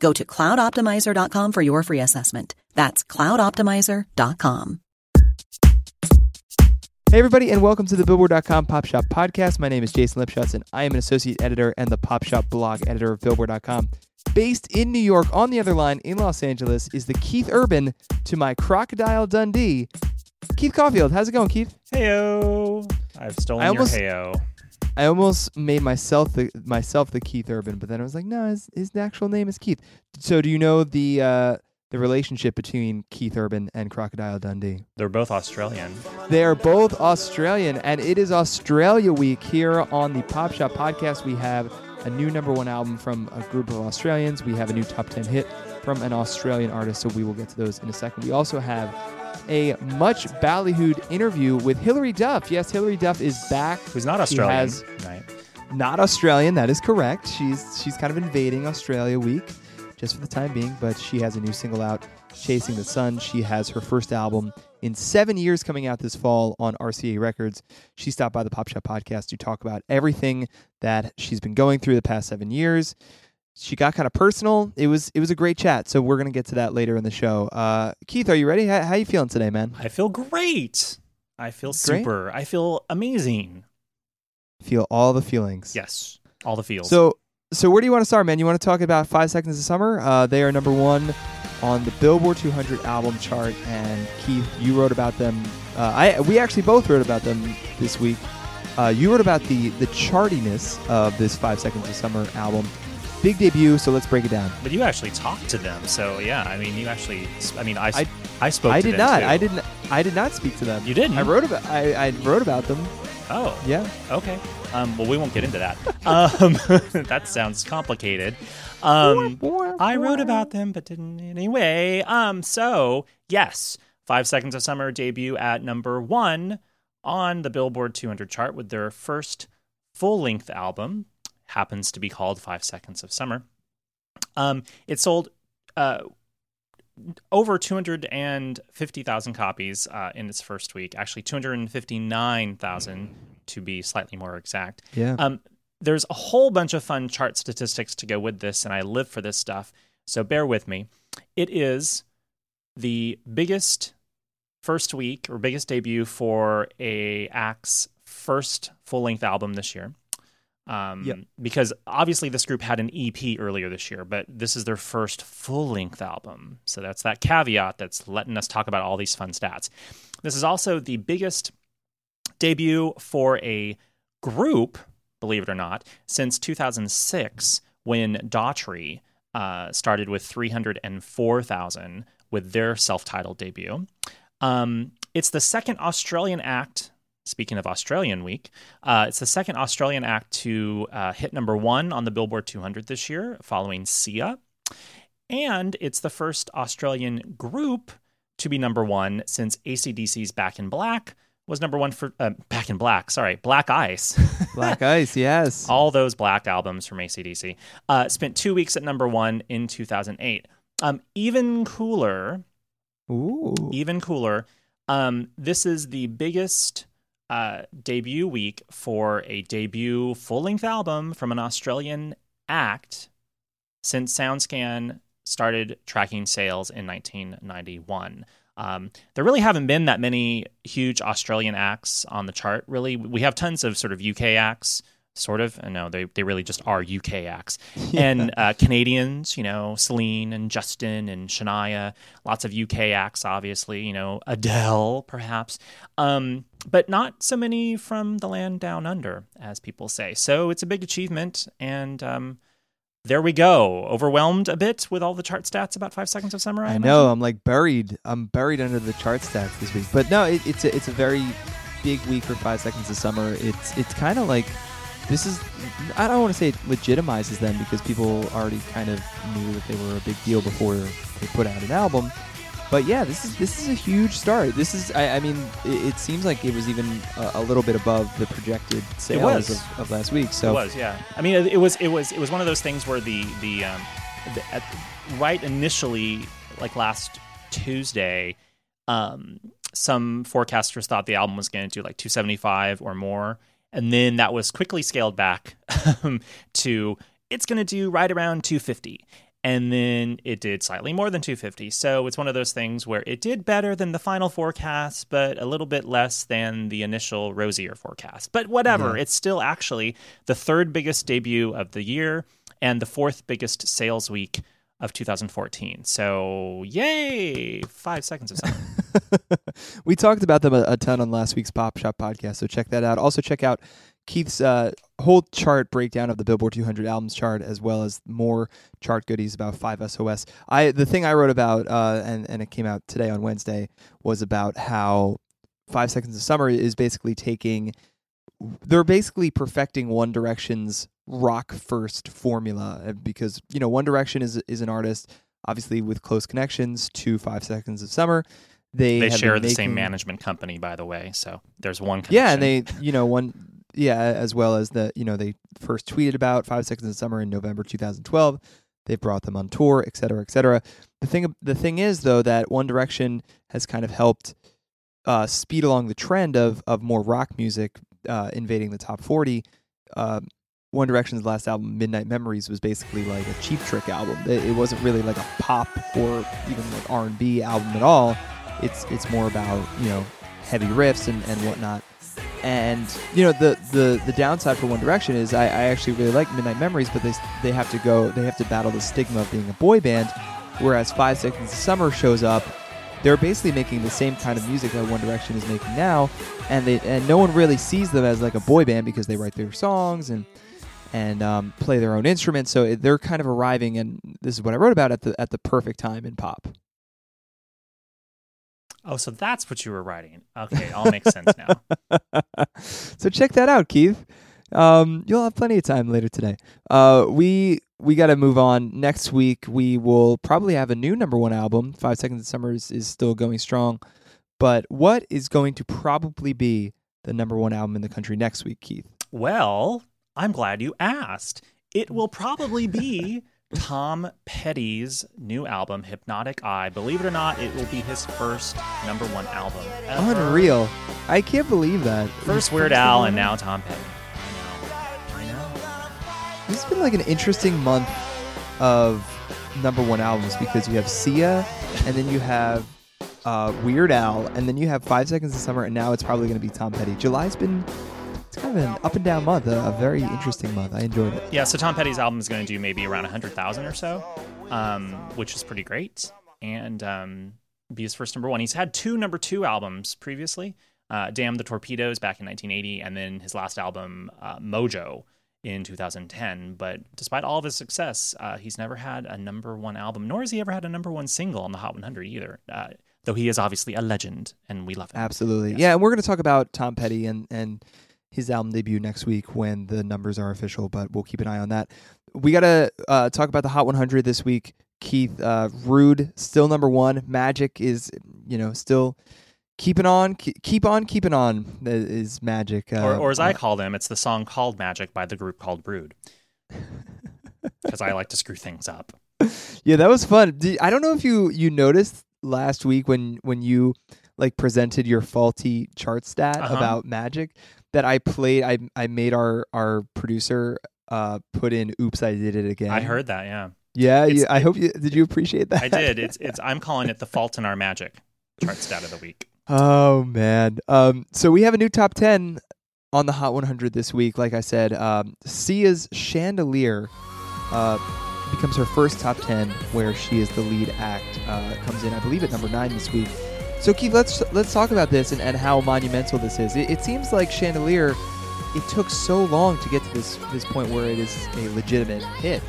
Go to cloudoptimizer.com for your free assessment. That's cloudoptimizer.com. Hey, everybody, and welcome to the Billboard.com Pop Shop Podcast. My name is Jason Lipshutz, and I am an associate editor and the Pop Shop blog editor of Billboard.com. Based in New York, on the other line in Los Angeles, is the Keith Urban to my Crocodile Dundee, Keith Caulfield. How's it going, Keith? Heyo! I've stolen I almost- your heyo. I almost made myself the myself the Keith Urban, but then I was like, no, his, his actual name is Keith. So, do you know the uh, the relationship between Keith Urban and Crocodile Dundee? They're both Australian. They are both Australian, and it is Australia Week here on the Pop Shop Podcast. We have a new number one album from a group of Australians. We have a new top 10 hit from an Australian artist, so we will get to those in a second. We also have a much ballyhooed interview with Hilary Duff. Yes, Hilary Duff is back. Who's not Australian, has- right? Not Australian, that is correct. She's she's kind of invading Australia Week just for the time being, but she has a new single out, Chasing the Sun. She has her first album in seven years coming out this fall on RCA Records. She stopped by the Pop Shop podcast to talk about everything that she's been going through the past seven years. She got kind of personal. It was it was a great chat. So we're gonna get to that later in the show. Uh, Keith, are you ready? How, how you feeling today, man? I feel great. I feel Great. super. I feel amazing. Feel all the feelings. Yes, all the feels. So, so where do you want to start, man? You want to talk about Five Seconds of Summer? Uh, they are number one on the Billboard 200 album chart, and Keith, you wrote about them. Uh, I we actually both wrote about them this week. Uh, you wrote about the the chartiness of this Five Seconds of Summer album. Big debut, so let's break it down. but you actually talked to them, so yeah. I mean, you actually. I mean, I. I- I spoke. I to did them, not. too. I didn't. I did not speak to them. You didn't. I wrote about. I, I wrote about them. Oh. Yeah. Okay. Um, well, we won't get into that. Um, that sounds complicated. Um, I wrote about them, but didn't anyway. Um, so yes, Five Seconds of Summer debut at number one on the Billboard 200 chart with their first full-length album. Happens to be called Five Seconds of Summer. Um, it sold uh, over 250,000 copies uh, in its first week. Actually, 259,000 to be slightly more exact. Yeah. Um, there's a whole bunch of fun chart statistics to go with this, and I live for this stuff. So bear with me. It is the biggest first week or biggest debut for a act's first full length album this year. Um, Yep. Because obviously this group had an EP earlier this year, but this is their first full length album. So that's that caveat that's letting us talk about all these fun stats. This is also the biggest debut for a group, believe it or not, since 2006 when Daughtry uh, started with 304,000 with their self-titled debut. Um, it's the second Australian act. Speaking of Australian Week, uh, it's the second Australian act to uh, hit number one on the Billboard 200 this year, following Sia. And it's the first Australian group to be number one since ACDC's Back in Black was number one for uh, Back in Black. Sorry, Black Ice. Black Ice. Yes. All those Black albums from ACDC. Uh, spent two weeks at number one in 2008. Um, even cooler, Ooh. even cooler. Um, this is the biggest uh, debut week for a debut full length album from an Australian act since SoundScan started tracking sales in 1991. Um, there really haven't been that many huge Australian acts on the chart. Really, we have tons of sort of UK acts, sort of. Uh, No, they they really just are UK acts. And uh, Canadians, you know, Celine and Justin and Shania, lots of UK acts, obviously. You know, Adele, perhaps, um, but not so many from the land down under, as people say. So it's a big achievement, and um, there we go. Overwhelmed a bit with all the chart stats about Five Seconds of Summer. I, I know. I'm like buried. I'm buried under the chart stats this week. But no, it, it's a, it's a very big week for Five Seconds of Summer. It's it's kind of like this is. I don't want to say it legitimizes them because people already kind of knew that they were a big deal before they put out an album. But yeah, this is this is a huge start. This is. I, I mean, it, it seems like it was even a, a little bit above the projected sales of, of last week. So it was, yeah. I mean, it, it was, it was, it was one of those things where the the, um, the at, right initially, like last Tuesday, um, some forecasters thought the album was going to do like 275 or more, and then that was quickly scaled back um, to it's going to do right around 250. And then it did slightly more than 250. So it's one of those things where it did better than the final forecast, but a little bit less than the initial rosier forecast. But whatever, it's still actually the third biggest debut of the year and the fourth biggest sales week of 2014. So yay! Five seconds of summer. we talked about them a, a ton on last week's Pop Shop podcast, so check that out. Also, check out Keith's uh, whole chart breakdown of the Billboard 200 albums chart, as well as more chart goodies about 5SOS. I the thing I wrote about, uh, and and it came out today on Wednesday, was about how Five Seconds of Summer is basically taking. They're basically perfecting One Direction's rock first formula uh, because you know One Direction is is an artist obviously with close connections to Five Seconds of Summer. They They share the same management company, by the way. So there's one. yeah, and they, you know, one, yeah, as well as the, you know, they first tweeted about Five Seconds of Summer in November 2012. They've brought them on tour, et cetera, et cetera. The thing, the thing is though that One Direction has kind of helped uh, speed along the trend of of more rock music uh, invading the top 40. Uh, one Direction's last album, Midnight Memories, was basically like a Cheap Trick album. It, it wasn't really like a pop or even like R and B album at all. It's it's more about you know heavy riffs and, and whatnot. And you know the, the the downside for One Direction is I, I actually really like Midnight Memories, but they they have to go they have to battle the stigma of being a boy band, whereas Five Seconds of Summer shows up. They're basically making the same kind of music that One Direction is making now, and they and no one really sees them as like a boy band because they write their songs and and um, play their own instruments. So it, they're kind of arriving, and this is what I wrote about at the at the perfect time in pop. Oh, so that's what you were writing. Okay, all makes sense now. so check that out, Keith. Um, you'll have plenty of time later today. Uh, we we got to move on. Next week we will probably have a new number one album. Five Seconds of Summer is, is still going strong, but what is going to probably be the number one album in the country next week, Keith? Well, I'm glad you asked. It will probably be Tom Petty's new album, Hypnotic Eye. Believe it or not, it will be his first number one album. ever. Unreal! I can't believe that. First Weird Al, and now Tom Petty. This has been like an interesting month of number one albums because you have Sia, and then you have uh, Weird Al, and then you have Five Seconds of Summer, and now it's probably going to be Tom Petty. July's been it's kind of an up and down month, a, a very interesting month. I enjoyed it. Yeah, so Tom Petty's album is going to do maybe around 100,000 or so, um, which is pretty great. And um, be his first number one. He's had two number two albums previously uh, Damn the Torpedoes back in 1980, and then his last album, uh, Mojo, in 2010. But despite all of his success, uh, he's never had a number one album, nor has he ever had a number one single on the Hot 100 either. Uh, though he is obviously a legend, and we love him. Absolutely, Yes. yeah. And we're going to talk about Tom Petty and and his album debut next week when the numbers are official. But we'll keep an eye on that. We got to uh, talk about the Hot 100 this week. Keith, uh, Rude still number one. Magic is you know still keeping on, keep, on, keep keeping on. That is Magic. Uh, or, or as I uh, call them, it's the song called Magic by the group called Brood. Because I like to screw things up. yeah, that was fun. I don't know if you you noticed last week when when you like presented your faulty chart stat Uh-huh. about Magic that I played. I I made our our producer uh put in "Oops, I did it again." I heard that, yeah. Yeah, you, I hope you did. You appreciate that? I did. It's it's I'm calling it the fault in our magic chart stat of the week. Oh man. Um. So we have a new top ten on the Hot 100 this week, like I said, um, Sia's Chandelier uh, becomes her first top 10 where she is the lead act. Uh, comes in, I believe, at number nine this week. So Keith, let's let's talk about this and, and how monumental this is. It, it seems like Chandelier, it took so long to get to this this point where it is a legitimate hit.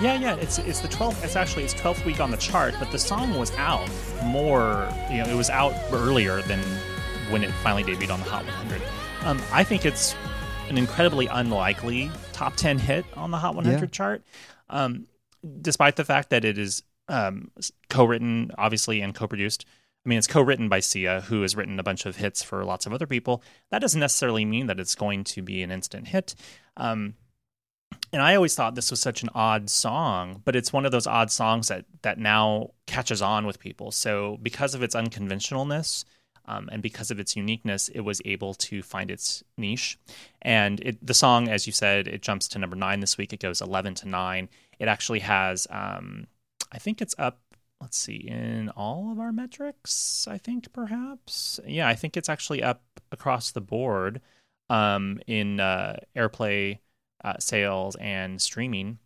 Yeah, yeah, it's it's the twelfth. It's actually its twelfth week on the chart, but the song was out more. You know, it was out earlier than when it finally debuted on the Hot 100. Um, I think it's an incredibly unlikely top 10 hit on the Hot 100 Yeah. chart, um, despite the fact that it is um, co-written, obviously, and co-produced. I mean, it's co-written by Sia, who has written a bunch of hits for lots of other people. That doesn't necessarily mean that it's going to be an instant hit. Um, and I always thought this was such an odd song, but it's one of those odd songs that that now catches on with people. So because of its unconventionalness um, and because of its uniqueness, it was able to find its niche. And it, the song, as you said, it jumps to number nine this week. It goes eleven to nine. It actually has, um, I think it's up. Let's see, in all of our metrics, I think perhaps, yeah, I think it's actually up across the board um, in uh, airplay uh, sales and streaming.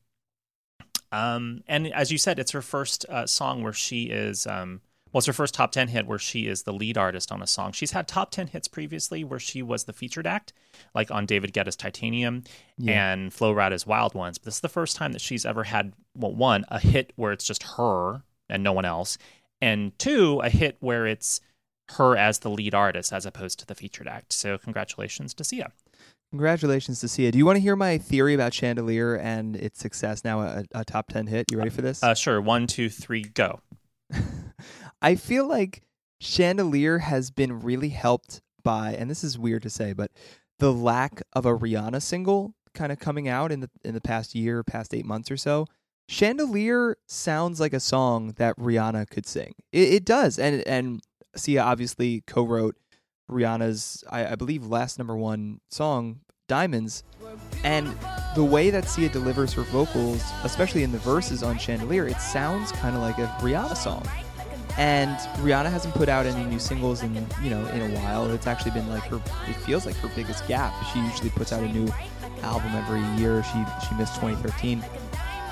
Um, and as you said, it's her first uh, song where she is. Um, well, it's her first top ten hit where she is the lead artist on a song. She's had top ten hits previously where she was the featured act, like on David Guetta's Titanium Yeah. and Flo Rida's Wild Ones. But this is the first time that she's ever had well, one a hit where it's just her and no one else, and two a hit where it's her as the lead artist as opposed to the featured act. So congratulations to Sia. Congratulations to Sia. Do you want to hear my theory about Chandelier and its success now a, a top 10 hit? You ready for this? Uh, sure, one, two, three, go. I feel like Chandelier has been really helped by, and this is weird to say, but the lack of a Rihanna single kind of coming out in the in the past year, past eight months or so. Chandelier sounds like a song that Rihanna could sing. It, it does, and and Sia obviously co-wrote Rihanna's, I, I believe, last number one song, Diamonds, and the way that Sia delivers her vocals, especially in the verses on Chandelier, it sounds kind of like a Rihanna song. And Rihanna hasn't put out any new singles in you know in a while. It's actually been like her. It feels like her biggest gap. She usually puts out a new album every year. She she missed 2013,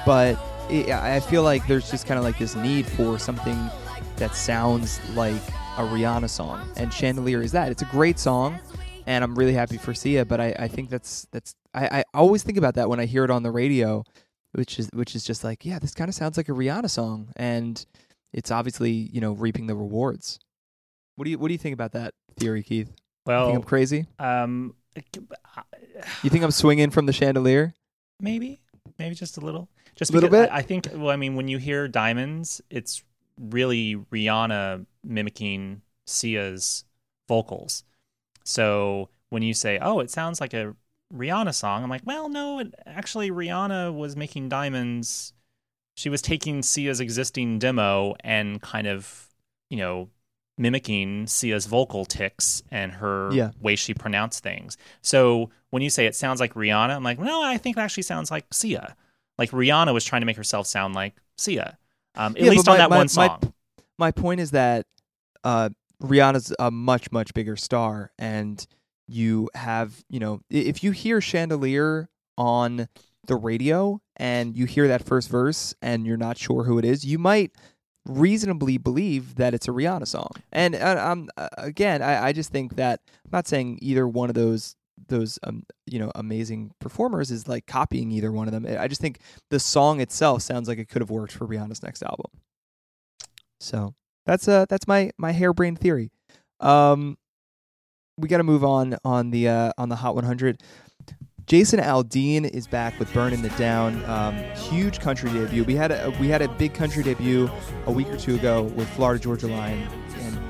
but it, I feel like there's just kind of like this need for something that sounds like a Rihanna song. And Chandelier is that. It's a great song, and I'm really happy for Sia. But I, I think that's that's I, I always think about that when I hear it on the radio, which is which is just like yeah, this kind of sounds like a Rihanna song, and it's obviously you know reaping the rewards. What do you what do you think about that theory, Keith? Well, you think I'm crazy? um, You think I'm swinging from the chandelier? maybe, maybe just a little, just a Little bit? I, I think. Well, I mean, when you hear diamonds, it's really Rihanna mimicking Sia's vocals. So when you say, "Oh, it sounds like a Rihanna song," I'm like, "Well, no, it, actually, Rihanna was making diamonds. She was taking Sia's existing demo and kind of, you know." mimicking Sia's vocal ticks and her Yeah. way she pronounced things. So when you say it sounds like Rihanna, I'm like, no, I think it actually sounds like Sia. Like Rihanna was trying to make herself sound like Sia, um, at Yeah, least on my- that my- one my- song. My point is that uh, Rihanna's a much much bigger star, and you have you know if you hear Chandelier on the radio and you hear that first verse and you're not sure who it is, you might reasonably believe that it's a Rihanna song. And uh, um, again, I, I just think that I'm not saying either one of those those um, you know amazing performers is like copying either one of them. I just think the song itself sounds like it could have worked for Rihanna's next album. So that's uh that's my my harebrained theory. Um, we got to move on on the uh, on the Hot 100. Jason Aldean is back with "Burning It Down." Um, huge country debut. We had a we had a big country debut a week or two ago with Florida Georgia Line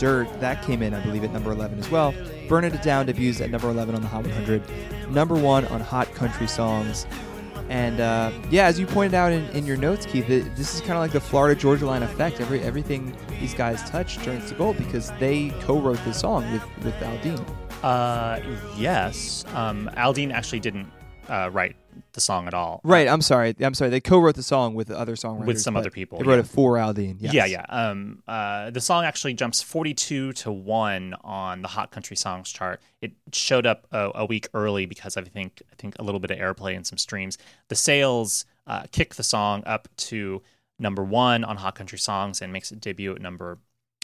Dirt. That came in, I believe, at number 11 as well. "Burning It Down" debuts at number 11 on the Hot 100, number one on Hot Country Songs. And uh, yeah, as you pointed out in, in your notes, Keith, it, this is kind of like the Florida Georgia Line effect. Every everything these guys touch turns to gold because they co-wrote this song with with Aldean. Uh, yes. Um, Aldean actually didn't uh, write the song at all. Right. I'm sorry. I'm sorry. They co-wrote the song with the other songwriters. With some other people, They wrote yeah. it for Aldean. Yes. Yeah, yeah. Um, uh, the song actually jumps 42 to 1 on the Hot Country Songs chart. It showed up a, a week early because I think I think a little bit of airplay and some streams. The sales uh, kick the song up to number 1 on Hot Country Songs and makes it debut at number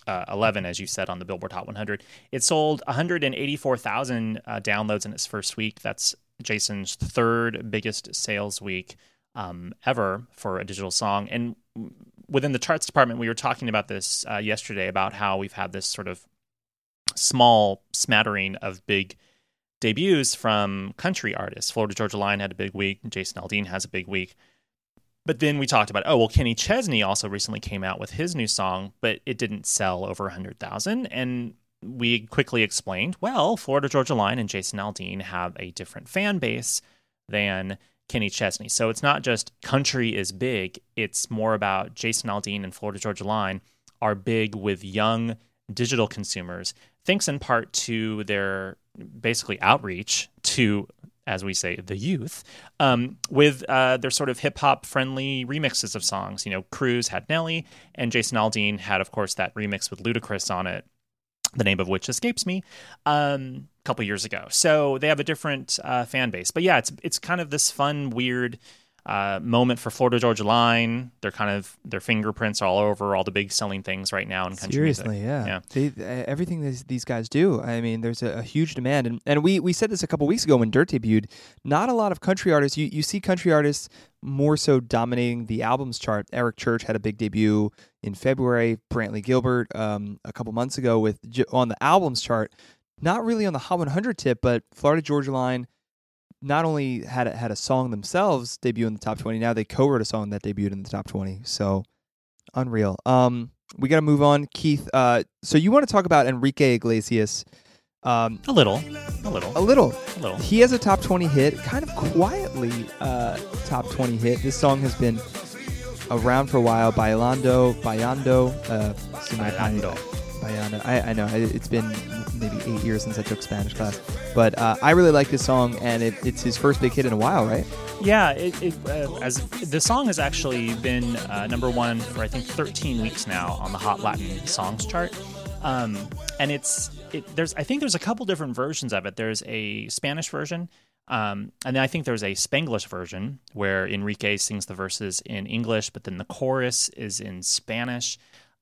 uh, 11, as you said, on the Billboard Hot 100. It sold 184,000 uh, downloads in its first week. That's Jason's third biggest sales week um, ever for a digital song. And within the charts department, we were talking about this uh, yesterday about how we've had this sort of small smattering of big debuts from country artists. Florida Georgia Line had a big week. Jason Aldean has a big week. But then we talked about, oh, well, Kenny Chesney also recently came out with his new song, but it didn't sell over 100,000. And we quickly explained, well, Florida Georgia Line and Jason Aldean have a different fan base than Kenny Chesney. So it's not just country is big, it's more about Jason Aldean and Florida Georgia Line are big with young digital consumers, thanks in part to their basically outreach to as we say, the youth, um, with uh, their sort of hip hop friendly remixes of songs. You know, Cruise had Nelly, and Jason Aldean had, of course, that remix with Ludacris on it, the name of which escapes me, um, a couple years ago. So they have a different uh, fan base. But yeah, it's it's kind of this fun, weird. Uh, moment for Florida Georgia Line. They're kind of their fingerprints all over all the big selling things right now in country Seriously, music. yeah. Yeah. They, uh, everything these, these guys do. I mean, there's a, a huge demand, and, and we, we said this a couple weeks ago when Dirt debuted. Not a lot of country artists. You you see country artists more so dominating the albums chart. Eric Church had a big debut in February. Brantley Gilbert um, a couple months ago with on the albums chart. Not really on the Hot 100 tip, but Florida Georgia Line not only had a, had a song themselves debut in the top 20, now they co-wrote a song that debuted in the top 20. So unreal. Um, we got to move on, Keith. Uh, so you want to talk about Enrique Iglesias? Um, A little, a little, a little. a little. He has a top 20 hit, kind of quietly uh, top 20 hit. This song has been around for a while. Bailando, Bayando, uh, Bailando. I, I know it- it's been maybe eight years since I took Spanish class, but uh, I really like this song, and it, it's his first big hit in a while, right? Yeah, it, it uh, as the song has actually been uh, number one for I think 13 weeks now on the Hot Latin Songs chart, um, and it's it, there's I think there's a couple different versions of it. There's a Spanish version, um, and then I think there's a Spanglish version where Enrique sings the verses in English, but then the chorus is in Spanish.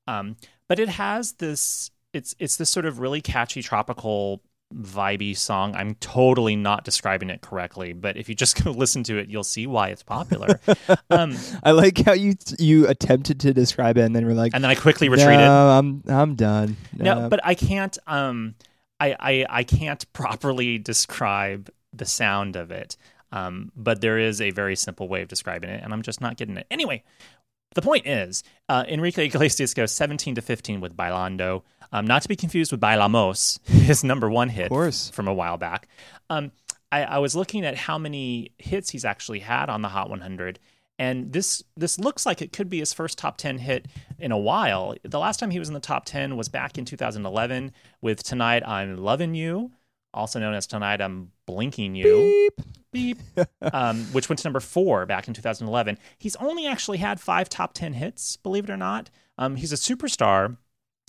Um, but it has this it's it's this sort of really catchy tropical vibey song. I'm totally not describing it correctly, but if you just go listen to it, you'll see why it's popular. um, I like how you you attempted to describe it, and then we're like, and then I quickly retreated. No, I'm I'm done. No, but I can't. Um, I, I I can't properly describe the sound of it. Um, but there is a very simple way of describing it, and I'm just not getting it. Anyway, the point is, uh, Enrique Iglesias goes 17 to 15 with Bailando, um, not to be confused with Bailamos, his number one hit from a while back. Um, I, I was looking at how many hits he's actually had on the Hot 100, and this this looks like it could be his first top 10 hit in a while. The last time he was in the top 10 was back in 2011 with "Tonight I'm Loving You," also known as "Tonight I'm Blinking You." Beep. Beep, um, which went to number four back in 2011. He's only actually had five top 10 hits, believe it or not. Um, he's a superstar,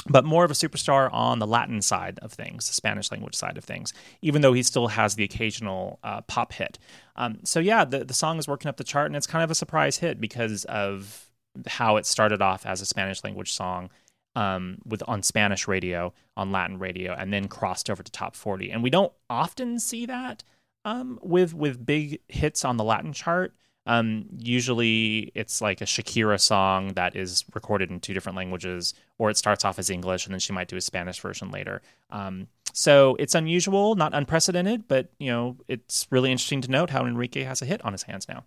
but more of a superstar on the Latin side of things, the Spanish language side of things, even though he still has the occasional uh, pop hit. Um, so, yeah, the, the song is working up the chart, and it's kind of a surprise hit because of how it started off as a Spanish language song. Um, with on Spanish radio, on Latin radio, and then crossed over to top 40. And we don't often see that um, with with big hits on the Latin chart. Um, usually, it's like a Shakira song that is recorded in two different languages, or it starts off as English and then she might do a Spanish version later. Um, so it's unusual, not unprecedented, but you know, it's really interesting to note how Enrique has a hit on his hands now.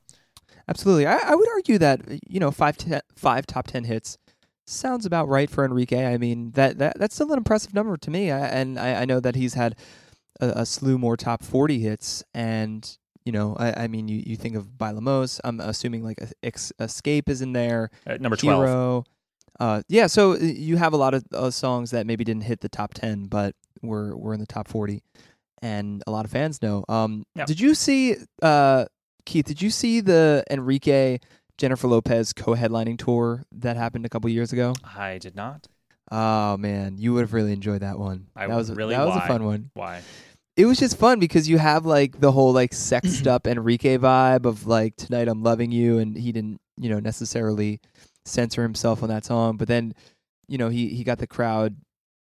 Absolutely. I, I would argue that you know five ten, five top ten hits sounds about right for Enrique. I mean that, that that's still an impressive number to me. I, and I, I know that he's had a, a slew more top forty hits, and you know I, I mean you, you think of Bailamos. I'm assuming like Ex- Escape is in there. Uh, number twelve. Hero. Uh, yeah, so uh, you have a lot of uh, songs that maybe didn't hit the top ten, but were were in the top forty, and a lot of fans know. Um, Yeah. Did you see uh, Keith, did you see the Enrique Jennifer Lopez co-headlining tour that happened a couple years ago? I did not. Oh man, you would have really enjoyed that one. I that was really that was a fun one. Why? It was just fun because you have like the whole like sexed up Enrique vibe of like tonight I'm loving you, and he didn't you know necessarily censor himself on that song, but then you know he he got the crowd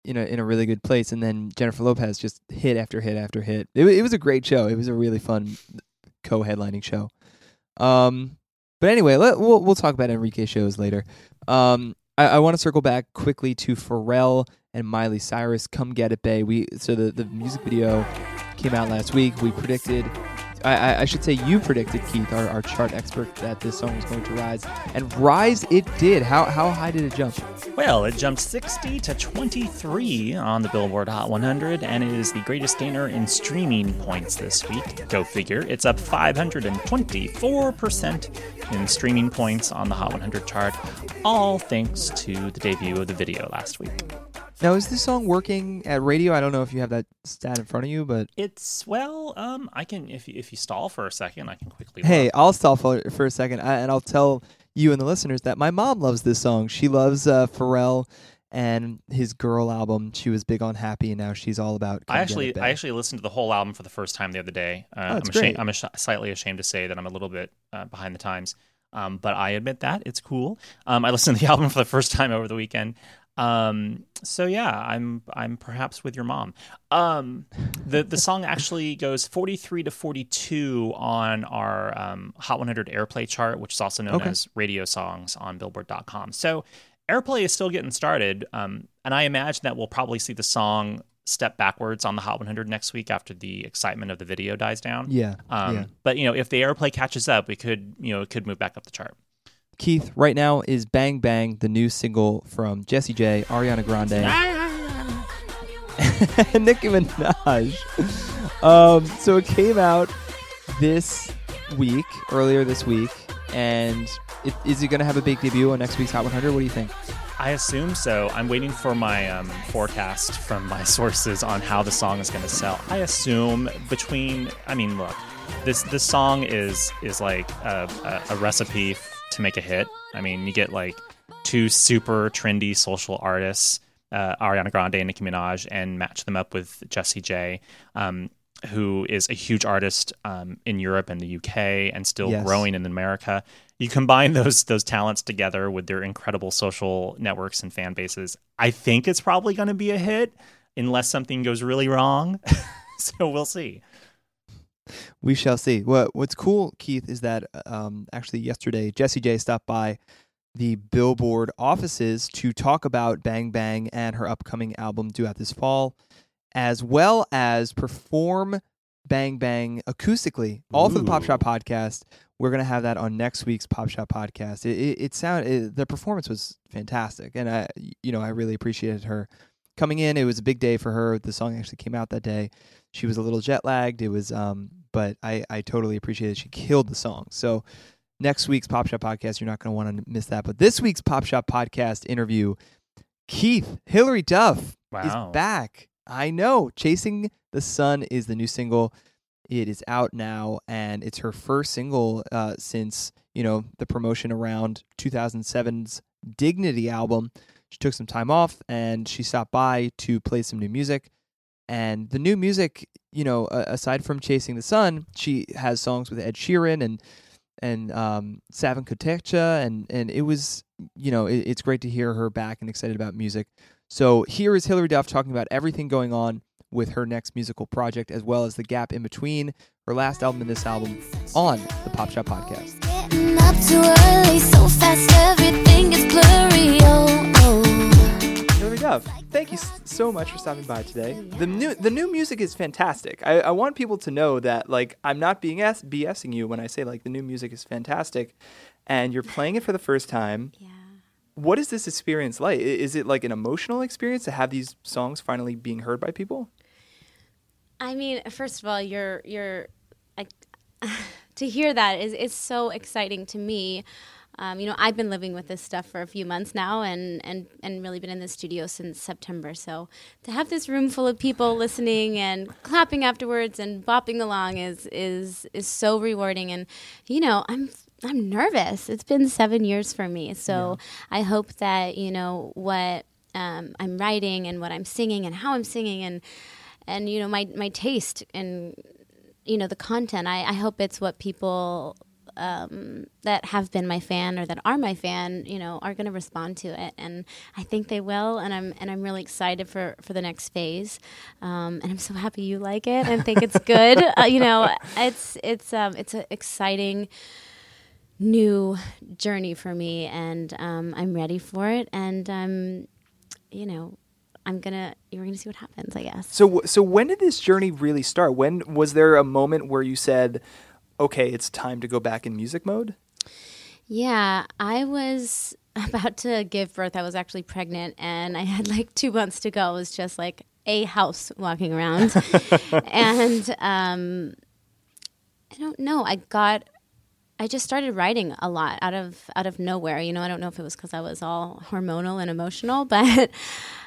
in a in a really good place, and then Jennifer Lopez just hit after hit after hit. It it was a great show. It was a really fun co-headlining show. Um, but anyway, let, we'll we'll talk about Enrique shows later. Um, I, I want to circle back quickly to Pharrell and Miley Cyrus. Come get it, Bae. We so the the music video came out last week. We predicted. I, I, should say you predicted Keith, our, our chart expert, that this song was going to rise, and rise it did. How how high did it jump? Well, it jumped 60 to 23 on the Billboard Hot 100 and it is the greatest gainer in streaming points this week. Go figure. It's up 524% in streaming points on the Hot 100 chart, all thanks to the debut of the video last week. Now is this song working at radio? I don't know if you have that stat in front of you, but It's well, um, I can if you, if you stall for a second, I can quickly. Hey, look. I'll stall for, for a second, I, and I'll tell you and the listeners that my mom loves this song. She loves uh, Pharrell and his Girl album. She was big on Happy, and now she's all about. I actually I actually listened to the whole album for the first time the other day. Uh, Oh, I'm ashamed, great. I'm ash- slightly ashamed to say that I'm a little bit uh, behind the times, um, but I admit that it's cool. Um, I listened to the album for the first time over the weekend. Um, so yeah, I'm I'm perhaps with your mom. Um, the the song actually goes 43 to 42 on our um, Hot 100 Airplay chart, which is also known Okay. as radio songs on Billboard.com. So Airplay is still getting started, um, and I imagine that we'll probably see the song step backwards on the Hot 100 next week after the excitement of the video dies down. Yeah, Um, yeah. But you know, if the airplay catches up, we could you know it could move back up the chart. Keith, right now is "Bang Bang," the new single from Jessie J, Ariana Grande, and Nicki Minaj. Um, so it came out this week, earlier this week, and it, is it going to have a big debut on next week's Hot 100? What do you think? I assume so. I'm waiting for my um, forecast from my sources on how the song is going to sell. I assume between. I mean, look, this this song is is like a, a, a recipe to make a hit. I mean, you get like two super trendy social artists, uh, Ariana Grande and Nicki Minaj, and match them up with Jessie J. Um, who is a huge artist um, in Europe and the UK and still Yes. growing in America. You combine those those talents together with their incredible social networks and fan bases. I think it's probably going to be a hit unless something goes really wrong. so we'll see. We shall see. What What's cool, Keith, is that um, actually yesterday Jessie J stopped by the Billboard offices to talk about Bang Bang and her upcoming album due out this fall, as well as perform Bang Bang acoustically, all for the Pop Shop podcast. We're gonna have that on next week's Pop Shop podcast. It it, it sound it, the performance was fantastic, and I you know I really appreciated her coming in. It was a big day for her. The song actually came out that day. She was a little jet lagged. It was um, but I I totally appreciated. She killed the song. So next week's Pop Shop podcast, you're not gonna want to miss that. But this week's Pop Shop podcast interview, Keith Hilary Duff Wow. is back. I know. Chasing the Sun is the new single. It is out now, and it's her first single uh, since you know the promotion around 2007's Dignity album. She took some time off, and she stopped by to play some new music. And the new music, you know, uh, aside from Chasing the Sun, she has songs with Ed Sheeran and and um, Savan Kotecha, and and it was, you know, it, it's great to hear her back and excited about music. So here is Hilary Duff talking about everything going on with her next musical project, as well as the gap in between her last album and this album on the Pop Shop Podcast. Getting up too early, so fast everything is blurry. Oh. Hilary Duff, thank you so much for stopping by today. The new the new music is fantastic. I, I want people to know that like I'm not being s- BSing you when I say like the new music is fantastic, and you're playing it for the first time. Yeah. What is this experience like? Is it like an emotional experience to have these songs finally being heard by people? I mean, first of all, you're you're I, to hear that is is so exciting to me. Um, you know, I've been living with this stuff for a few months now, and and and really been in the studio since September. So to have this room full of people listening and clapping afterwards and bopping along is is is so rewarding. And you know, I'm I'm nervous. It's been seven years for me, so I hope that you know what um, I'm writing and what I'm singing and how I'm singing and and you know my my taste and you know the content. I, I hope it's what people um, that have been my fan or that are my fan, you know, are going to respond to it, and I think they will. And I'm and I'm really excited for for the next phase. Um, and I'm so happy you like it and think it's good. uh, you know, it's it's um, it's an exciting new journey for me, and um, I'm ready for it. And um, you know, I'm gonna you're gonna see what happens. I guess. So, so when did this journey really start? When was there a moment where you said, "Okay, it's time to go back in music mode"? Yeah, I was about to give birth. I was actually pregnant and I had like two months to go. It was just like a house walking around. and um, I don't know. I got. I just started writing a lot out of out of nowhere. You know, I don't know if it was because I was all hormonal and emotional, but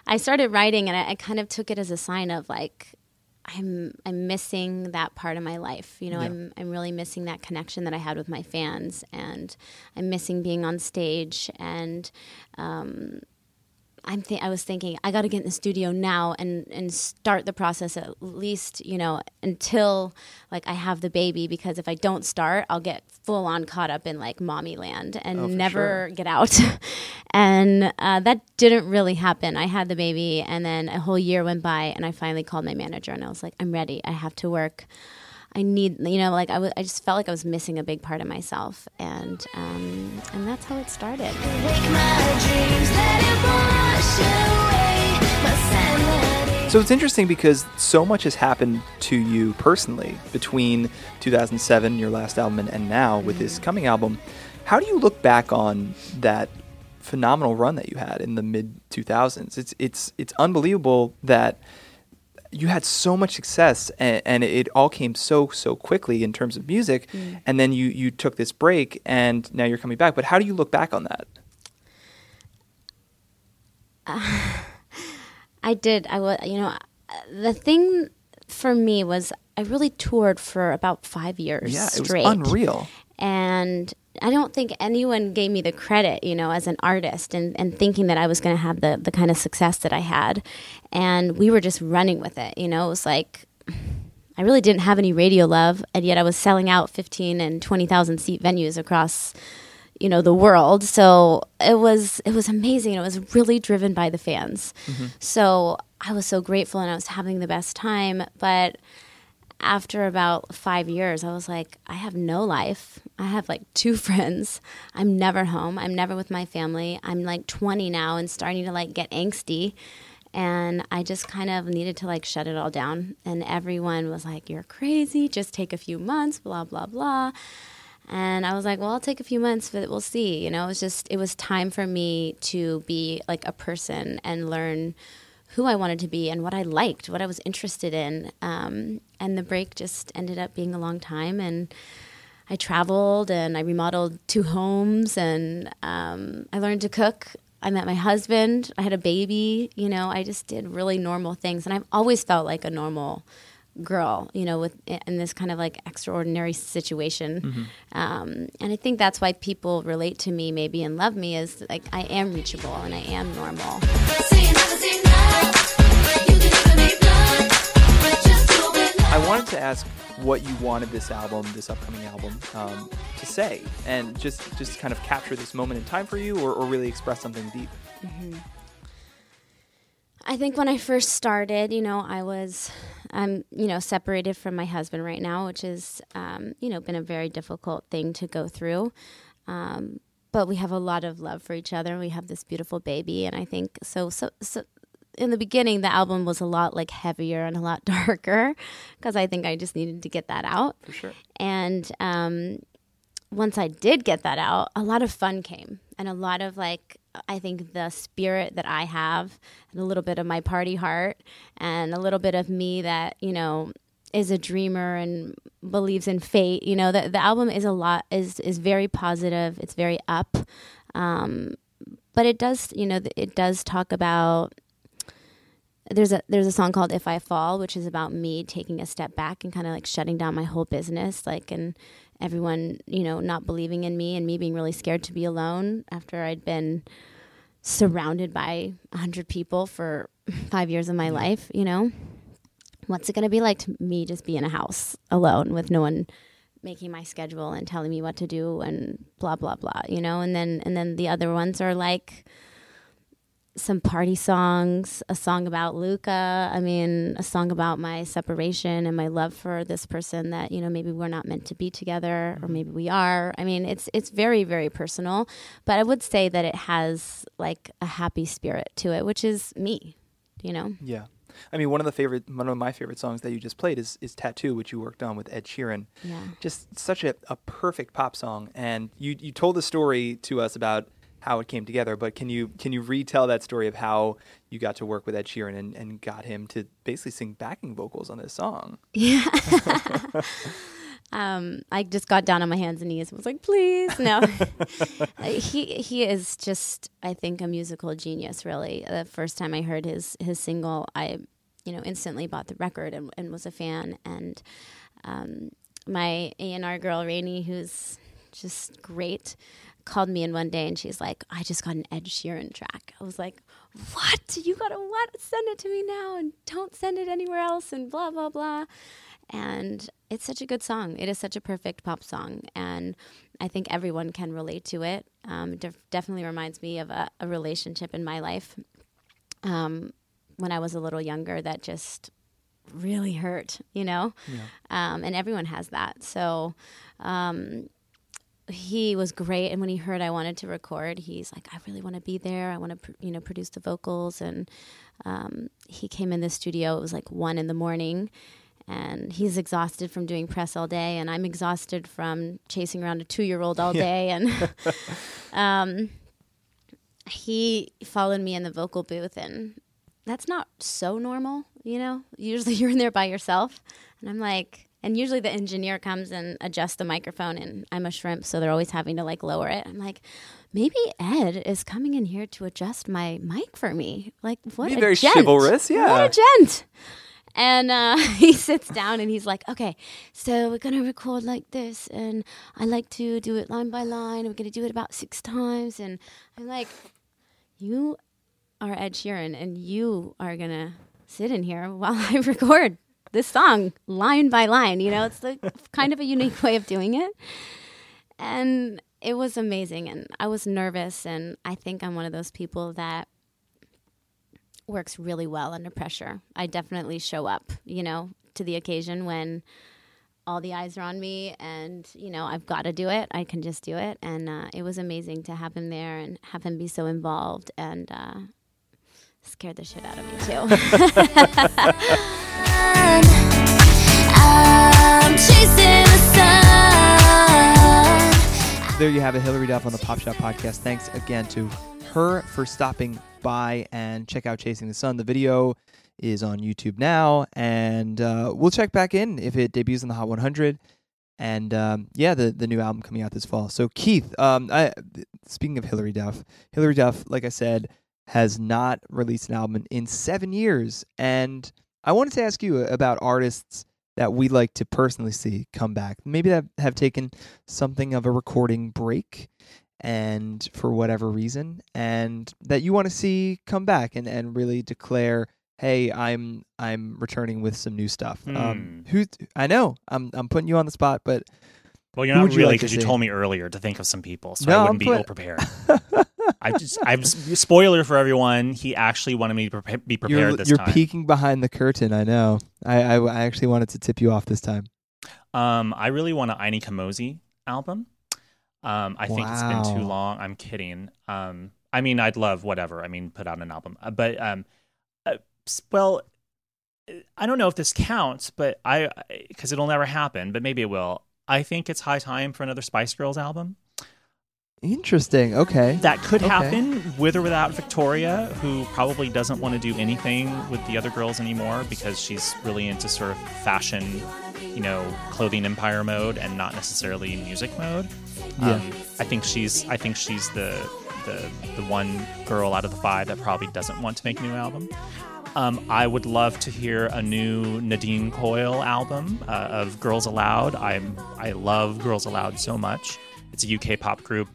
I started writing, and I, I kind of took it as a sign of like I'm I'm missing that part of my life. You know, I'm I'm really missing that connection that I had with my fans, and I'm missing being on stage. And um, I'm th- I was thinking I got to get in the studio now and and start the process at least you know until like I have the baby because if I don't start, I'll get full on caught up in like mommy land and Oh, never get out. and uh, that didn't really happen. I had the baby, and then a whole year went by, and I finally called my manager, and I was like, I'm ready. I have to work. I need, you know, like I I just felt like I was missing a big part of myself, and um, and that's how it started. Wake my dreams, let it wash away my sanity. So it's interesting because so much has happened to you personally between 2007, your last album, and, and now with this coming album. How do you look back on that phenomenal run that you had in the mid 2000s? It's it's it's unbelievable that you had so much success and, and it all came so so quickly in terms of music and then you you took this break and now you're coming back. But how do you look back on that? I did. I was, you know, uh, the thing for me was I really toured for about five years yeah it was unreal. And I don't think anyone gave me the credit, you know, as an artist and, and thinking that I was going to have the, the kind of success that I had. And we were just running with it, you know, it was like, I really didn't have any radio love, and yet I was selling out 15 and 20,000 seat venues across, you know, the world. So it was, it was amazing. It was really driven by the fans. Mm-hmm. So I was so grateful and I was having the best time. But after about five years, I was like, I have no life. I have like two friends. I'm never home. I'm never with my family. I'm like 20 now and starting to like get angsty. And I just kind of needed to like shut it all down. And everyone was like, You're crazy. Just take a few months, blah, blah, blah. And I was like, well, I'll take a few months, but we'll see. You know, it was just, it was time for me to be like a person and learn who I wanted to be and what I liked, what I was interested in. Um, and the break just ended up being a long time. And I traveled and I remodeled two homes and um, I learned to cook. I met my husband. I had a baby. You know, I just did really normal things. And I've always felt like a normal girl, you know, with in this kind of like extraordinary situation. Um, and I think that's why people relate to me, maybe, and love me is like I am reachable and I am normal. I wanted to ask what you wanted this album, this upcoming album, um, to say, and just just kind of capture this moment in time for you, or, or really express something deep. I think when I first started, you know, I was, I'm, you know, separated from my husband right now, which has, um, you know, been a very difficult thing to go through. Um, but we have a lot of love for each other. We have this beautiful baby, and I think so. So, so in the beginning, the album was a lot like heavier and a lot darker because I think I just needed to get that out. For sure. And um, once I did get that out, a lot of fun came and a lot of like, I think the spirit that I have and a little bit of my party heart and a little bit of me that, you know, is a dreamer and believes in fate. You know, the the album is a lot is is very positive. It's very up, um, but it does you know it does talk about. There's a there's a song called "If I Fall," which is about me taking a step back and kind of like shutting down my whole business, like and everyone you know not believing in me and me being really scared to be alone after I'd been surrounded by a hundred people for five years of my life. You know, what's it going to be like to me just be in a house alone with no one making my schedule and telling me what to do and blah blah blah you know and then and then the other ones are like some party songs a song about luca i mean a song about my separation and my love for this person that you know maybe we're not meant to be together or mm-hmm. maybe we are i mean it's it's very very personal but i would say that it has like a happy spirit to it which is me you know Yeah. I mean, one of the favorite, one of my favorite songs that you just played is, is "Tattoo," which you worked on with Ed Sheeran. yeah Just such a, a perfect pop song, and you you told the story to us about how it came together. But can you can you retell that story of how you got to work with Ed Sheeran and, and got him to basically sing backing vocals on this song? Yeah. um, I just got down on my hands and knees and was like, please, no. he he is just, I think, a musical genius. Really, the first time I heard his his single, I, you know, instantly bought the record and, and was a fan. And um, my A and R girl Rainey, who's just great, called me in one day and she's like, I just got an Ed Sheeran track. I was like, What? You gotta what? Send it to me now and don't send it anywhere else and blah blah blah. And it's such a good song. It is such a perfect pop song, and I think everyone can relate to it. Um, it def- definitely reminds me of a, a relationship in my life um, when I was a little younger that just really hurt, you know. Um, and everyone has that. So um, he was great, and when he heard I wanted to record, he's like, "I really want to be there. I want to, pr- you know, produce the vocals." And um, he came in the studio. It was like one in the morning, and he's exhausted from doing press all day, and I'm exhausted from chasing around a two year old all day. And um, he followed me in the vocal booth, and that's not so normal, you know. Usually you're in there by yourself, and I'm like, and usually the engineer comes and adjusts the microphone, and I'm a shrimp, so they're always having to like lower it. I'm like, maybe Ed is coming in here to adjust my mic for me. Like, what Be a very gent. chivalrous, yeah. What a gent. And uh, he sits down and he's like, okay, so we're going to record like this. And I like to do it line by line. We're going to do it about six times. And I'm like, you are Ed Sheeran and you are going to sit in here while I record this song line by line. You know, it's like kind of a unique way of doing it. And it was amazing. And I was nervous. And I think I'm one of those people that works really well under pressure. I definitely show up, you know, to the occasion when all the eyes are on me and, you know, I've got to do it. I can just do it. And uh, it was amazing to have him there and have him be so involved and uh, scared the shit out of me, too. I'm chasing the sun. There you have it, Hilary Duff on the Pop Shop Podcast. Thanks again to her for stopping by and check out Chasing the Sun. The video is on YouTube now, and uh, we'll check back in if it debuts in the Hot 100. And um, yeah, the the new album coming out this fall. So Keith, um, I, speaking of Hilary Duff, Hilary Duff, like I said, has not released an album in seven years, and I wanted to ask you about artists that we like to personally see come back. Maybe that have taken something of a recording break and for whatever reason and that you want to see come back and, and really declare hey i'm i'm returning with some new stuff um who i know i'm i'm putting you on the spot but Well, you're not you really like because you told me earlier to think of some people, so No, I I'm wouldn't be put- ill prepared. I just, I'm spoiler for everyone. He actually wanted me to prepa- be prepared you're, this you're time. peeking behind the curtain i know I, I i actually wanted to tip you off this time Um, I really want an Ini Kamoze album. Um, I think it's been too long. I'm kidding. Um, I mean, I'd love whatever. I mean, put out an album, Uh, but um, uh, well, uh, I don't know if this counts, but I because it'll never happen, but maybe it will. I think it's high time for another Spice Girls album. Interesting. Okay. That could Okay. happen with or without Victoria, who probably doesn't want to do anything with the other girls anymore because she's really into sort of fashion, you know, clothing empire mode and not necessarily music mode. Yeah. Um, I think she's I think she's the the the one girl out of the five that probably doesn't want to make a new album. Um, I would love to hear a new Nadine Coyle album uh, of Girls Aloud. I'm I love Girls Aloud so much. It's a UK pop group.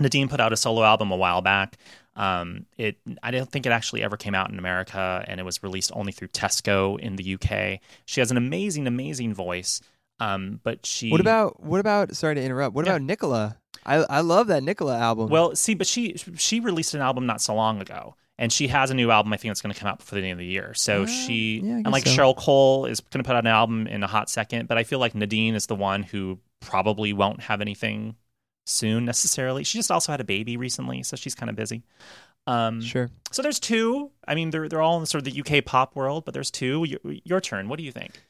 Nadine put out a solo album a while back. Um, it I don't think it actually ever came out in America, and it was released only through Tesco in the UK. She has an amazing, amazing voice. Um, but she What about what about? Sorry to interrupt. What Yeah. about Nicola? I I love that Nicola album. Well, see, but she she released an album not so long ago, and she has a new album. I think it's going to come out before the end of the year. So Uh, she yeah, and like so. Cheryl Cole is going to put out an album in a hot second. But I feel like Nadine is the one who probably won't have anything soon necessarily. She just also had a baby recently, so she's kind of busy. Um, sure. So there's two. I mean, they're they're all in sort of the UK pop world, but there's two. Your, your turn. What do you think?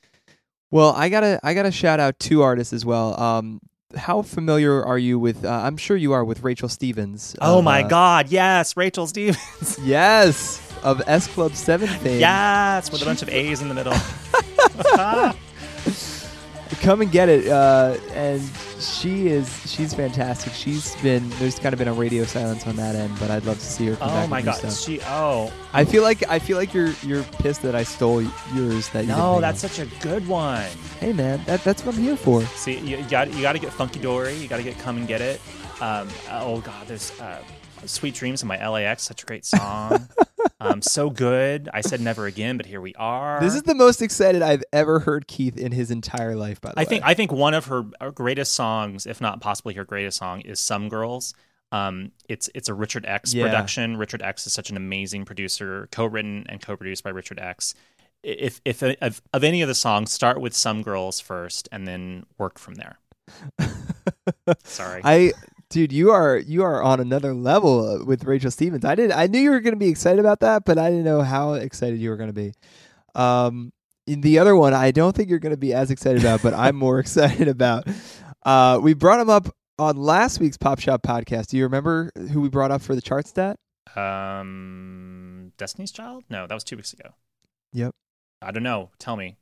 Well, I gotta I gotta shout out two artists as well. Um, how familiar are you with? Uh, I'm sure you are with Rachel Stevens. Oh of, my uh, God! Yes, Rachel Stevens. Yes, of S Club Seven fame. yes, with a bunch of A's in the middle. come and get it. Uh, and she is she's fantastic. She's been there's kind of been a radio silence on that end, but I'd love to see her come oh back. my God! stuff. She. Oh I feel like I feel like you're you're pissed that I stole yours. That no, that's on. such a good one. hey man, that that's what I'm here for. See, you, you got you got to get Funky Dory. You got to get Come and Get It. Um, oh God, there's uh, Sweet Dreams in my LA Ex. Such a great song. um, so good. I said never again, but here we are. This is the most excited I've ever heard Keith in his entire life. By the I way, think I think one of her uh, greatest songs, if not possibly her greatest song, is "Some Girls." Um, it's it's a Richard X Yeah. production. Richard X is such an amazing producer, co-written and co-produced by Richard X. If if of, of any of the songs, start with "Some Girls" first, and then work from there. Sorry. I, dude, you are you are on another level uh, with Rachel Stevens. I did I knew you were going to be excited about that, but I didn't know how excited you were going to be. Um, in the other one, I don't think you're going to be as excited about, but I'm more excited about. Uh, we brought him up on last week's Pop Shop podcast. Do you remember who we brought up for the chart stat? Um, Destiny's Child? No, that was two weeks ago. Yep. I don't know. Tell me.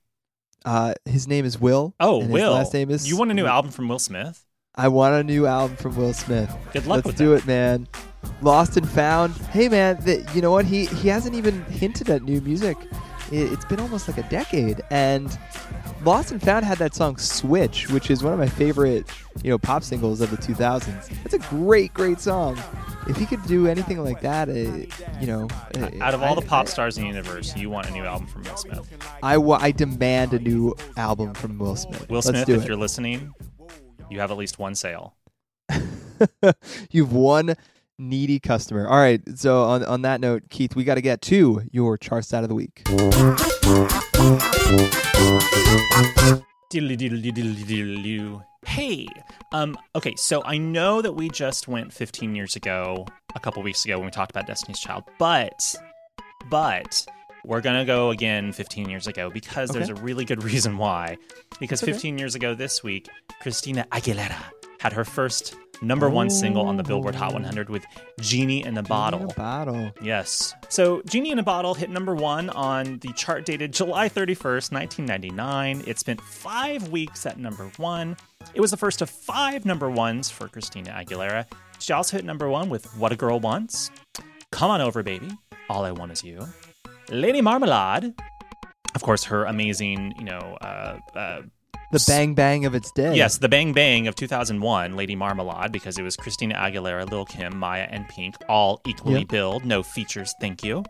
Uh, his name is Will. Oh, Will. His last name is. You want a new album from Will Smith? I want a new album from Will Smith. Good luck Let's with do that. it, man. Lost and Found. Hey, man. The, you know what? He he hasn't even hinted at new music. It, it's been almost like a decade, and Lost and Found had that song "Switch," which is one of my favorite, you know, pop singles of the 2000s. It's a great, great song. If he could do anything like that, uh, you know, uh, Out of all I- the pop stars in the universe, you want a new album from Will Smith. I, wa- I demand a new album from Will Smith. Will Let's Smith, if it. you're listening, you have at least one sale. You've one needy customer. All right. So on on that note, Keith, we got to get to your chart stat of the week. Diddly diddly diddly diddly. Hey, um, okay, so I know that we just went 15 years ago, a couple weeks ago when we talked about Destiny's Child, but, but we're gonna go again 15 years ago because there's a really good reason why. Because Okay. 15 years ago this week, Christina Aguilera had her first number one single on the Billboard Hot 100 with "Genie in a Bottle." In a bottle. Yes. So, Genie in a Bottle hit number one on the chart dated July 31st, 1999. It spent five weeks at number one. It was the first of five number ones for Christina Aguilera. She also hit number one with What a Girl Wants, Come On Over Baby, All I Want Is You, Lady Marmalade, of course, her amazing, you know, uh, uh, The bang bang of its day. Yes, the Bang Bang of 2001, Lady Marmalade, because it was Christina Aguilera, Lil Kim, Mya, and Pink, all equally Yep. billed, no features, thank you.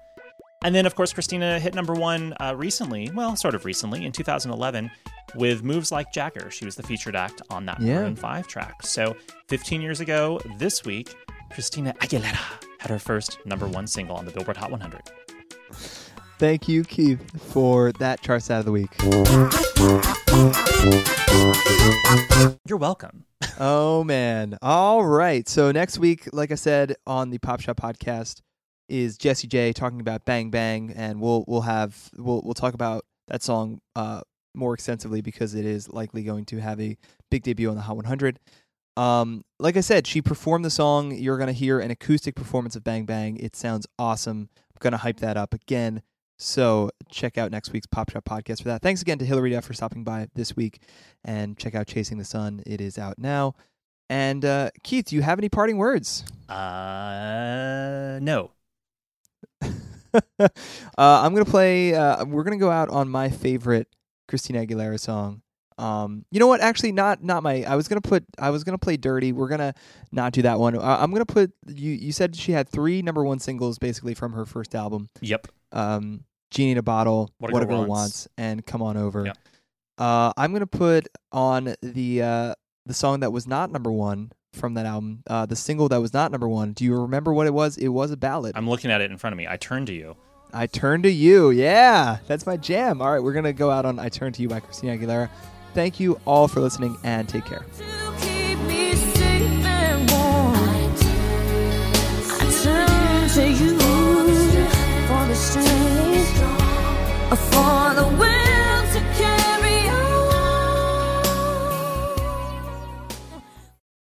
And then, of course, Christina hit number one uh, recently, well, sort of recently, in 2011, with Moves Like Jagger. She was the featured act on that Yeah. Maroon 5 track. So, 15 years ago this week, Christina Aguilera had her first number one single on the Billboard Hot 100. Thank you, Keith, for that chart stat of the week. You're welcome. oh man. All right. So next week, like I said on the Pop Shop podcast, is Jessie J talking about Bang Bang, and we'll we'll have we'll we'll talk about that song uh more extensively because it is likely going to have a big debut on the Hot 100. Um, like I said, she performed the song. You're gonna hear an acoustic performance of Bang Bang. It sounds awesome. I'm gonna hype that up again. So check out next week's Pop Shop podcast for that. Thanks again to Hilary Duff for stopping by this week, and check out Chasing the Sun. It is out now. And uh, Keith, do you have any parting words? Uh, no. uh, I'm gonna play. Uh, we're gonna go out on my favorite Christina Aguilera song. Um, you know what? Actually, not not my. I was gonna put. I was gonna play "Dirty." We're gonna not do that one. Uh, I'm gonna put. You you said she had three number one singles basically from her first album. Yep. Um, "Genie in a Bottle," What a Girl Wants. Wants. and "Come On Over." Yep. Uh, I'm gonna put on the uh the song that was not number one from that album. Uh, the single that was not number one. Do you remember what it was? It was a ballad. I'm looking at it in front of me. I turn to you. I Turn to You. Yeah, that's my jam. All right, we're going to go out on I Turn to You by Christina Aguilera. Thank you all for listening and take care. To keep me safe and warm, I turn to you for the wind.